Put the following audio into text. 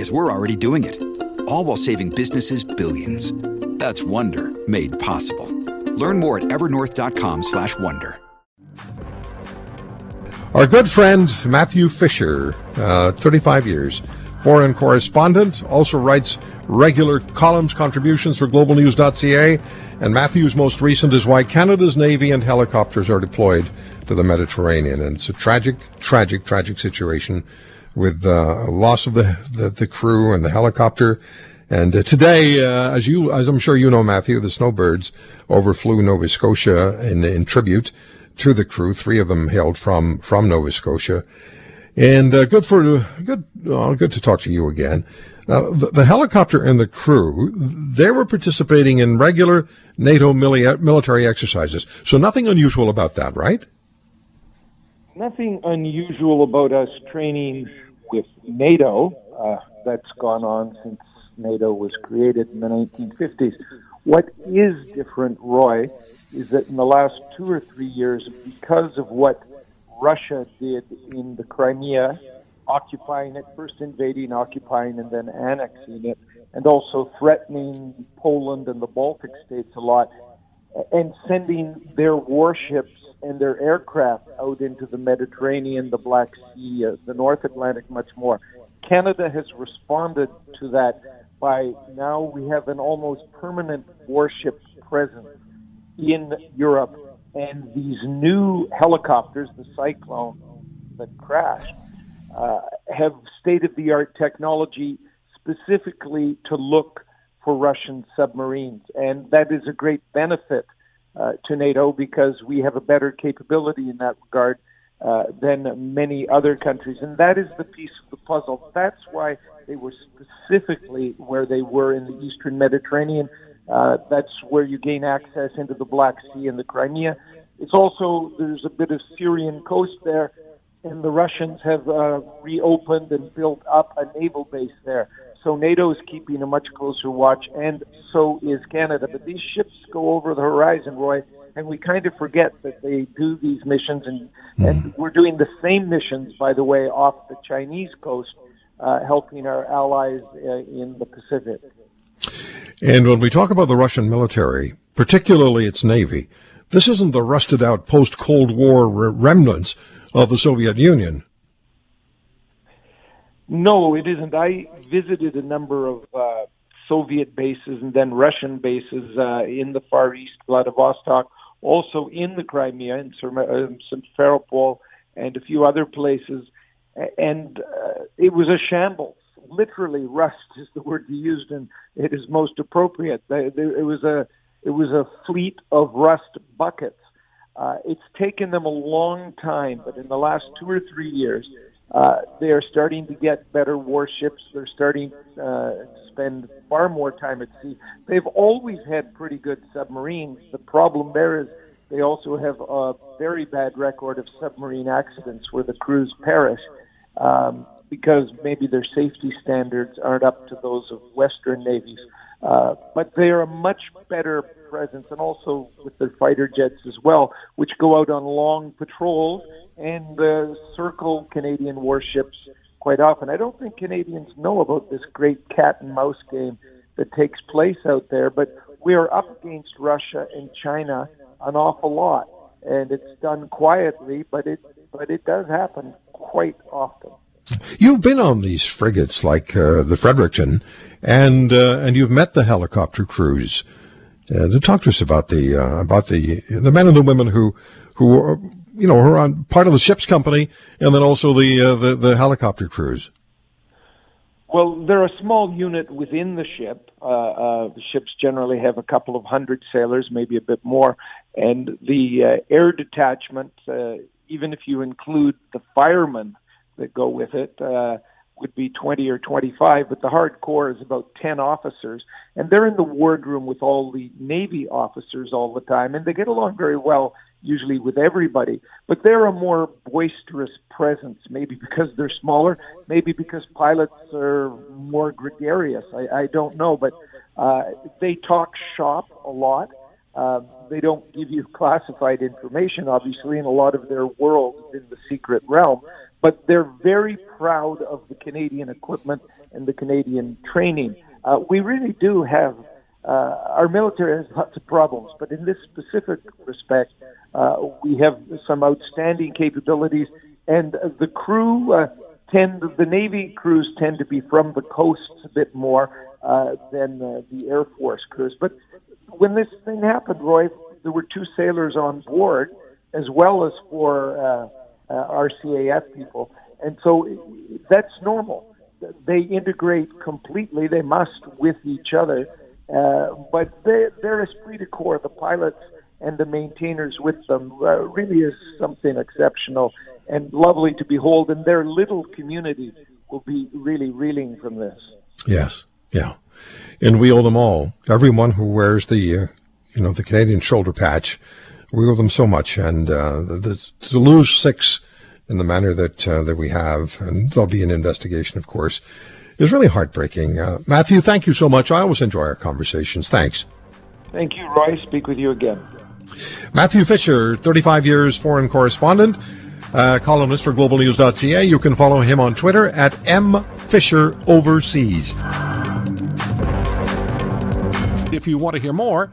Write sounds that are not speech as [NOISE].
because we're already doing it. All while saving businesses billions. That's Wonder made possible. Learn more at evernorth.com/wonder. Our good friend Matthew Fisher, uh, 35 years, foreign correspondent, also writes regular columns contributions for globalnews.ca. And Matthew's most recent is why Canada's Navy and helicopters are deployed to the Mediterranean. And it's a tragic, tragic, tragic situation with uh, loss of the, the, the crew and the helicopter. And uh, today, uh, as you, as I'm sure you know, Matthew, the snowbirds overflew Nova Scotia in, in tribute to the crew. Three of them hailed from from Nova Scotia, and uh, good for good uh, good to talk to you again. Now, the, the, helicopter and the crew, they were participating in regular NATO mili- military exercises. So nothing unusual about that, right? Nothing unusual about us training with NATO. Uh, that's gone on since NATO was created in the 1950s. What is different, Roy, is that in the last two or three years, because of what Russia did in the Crimea, occupying it, first invading, occupying, and then annexing it, and also threatening Poland and the Baltic states a lot, and sending their warships and their aircraft out into the Mediterranean, the Black Sea, uh, the North Atlantic, much more. Canada has responded to that by now we have an almost permanent warship presence in Europe, and these new helicopters, the Cyclone that crashed, uh, have state of the art technology specifically to look for Russian submarines. And that is a great benefit uh, to NATO because we have a better capability in that regard uh, than many other countries. And that is the piece of the puzzle. That's why they were specifically where they were in the eastern Mediterranean. Uh, that's where you gain access into the Black Sea and the Crimea. It's also, there's a bit of Syrian coast there, and the Russians have uh, reopened and built up a naval base there. So NATO is keeping a much closer watch, and so is Canada. But these ships go over the horizon, Roy, and we kind of forget that they do these missions, and, mm. and we're doing the same missions, by the way, off the Chinese coast, uh, helping our allies uh, in the Pacific. And when we talk about the Russian military, particularly its navy, this isn't the rusted out post Cold War remnants of the Soviet Union. No, it isn't. I visited a number of uh, Soviet bases and then Russian bases uh, in the Far East, Vladivostok, also in the Crimea, in Simferopol, and a few other places. And uh, it was a shambles. Literally, rust [LAUGHS] is the word you used, and it is most appropriate. It was a it was a fleet of rust buckets. Uh, it's taken them a long time, but in the last two or three years, uh, they are starting to get better warships. They're starting uh, to spend far more time at sea. They've always had pretty good submarines. The problem there is they also have a very bad record of submarine accidents where the crews perish um, because maybe their safety standards aren't up to those of Western navies. Uh, but they are a much better presence, and also with their fighter jets as well, which go out on long patrols and uh, circle Canadian warships quite often. I don't think Canadians know about this great cat and mouse game that takes place out there, but we are up against Russia and China an awful lot, and it's done quietly, but it but it does happen quite often. You've been on these frigates like uh, the Fredericton, and uh, and you've met the helicopter crews. Uh, talk to us about the uh, about the the men and the women who who are, you know are on part of the ship's company, and then also the uh, the, the helicopter crews. Well, they're a small unit within the ship. Uh, uh, the ships generally have a couple of hundred sailors, maybe a bit more, and the uh, air detachment, even if you include the firemen that go with it, would be 20 or 25, but the hardcore is about 10 officers. And they're in the wardroom with all the Navy officers all the time, and they get along very well, usually with everybody. But they're a more boisterous presence, maybe because they're smaller, maybe because pilots are more gregarious. I, I don't know, but uh, they talk shop a lot. Uh, they don't give you [LAUGHS] classified information, obviously, in a lot of their world in the secret realm but they're very proud of the Canadian equipment and the Canadian training. Uh, we really do have, uh, our military has lots of problems, but in this specific respect, uh, we have some outstanding capabilities, and the crew uh, tend, the Navy crews tend to be from the coasts a bit more uh, than uh, the Air Force crews. But when this thing happened, Roy, there were two sailors on board, as well as for uh, RCAF people. And so that's normal. They integrate completely. They must with each other. Uh, but their esprit de corps, the pilots and the maintainers with them, uh, really is something exceptional and lovely to behold. And their little community will be really reeling from this. Yes, yeah. And we owe them all. Everyone who wears the, uh, you know, the Canadian shoulder patch we owe them so much, and uh, the, to lose six in the manner that uh, that we have, and there'll be an investigation, of course, is really heartbreaking. Uh, Matthew, thank you so much. I always enjoy our conversations. Thanks. Thank you, Roy. Speak with you again. Matthew Fisher, 35 years foreign correspondent, uh, columnist for globalnews.ca. You can follow him on Twitter at mfisheroverseas. If you want to hear more,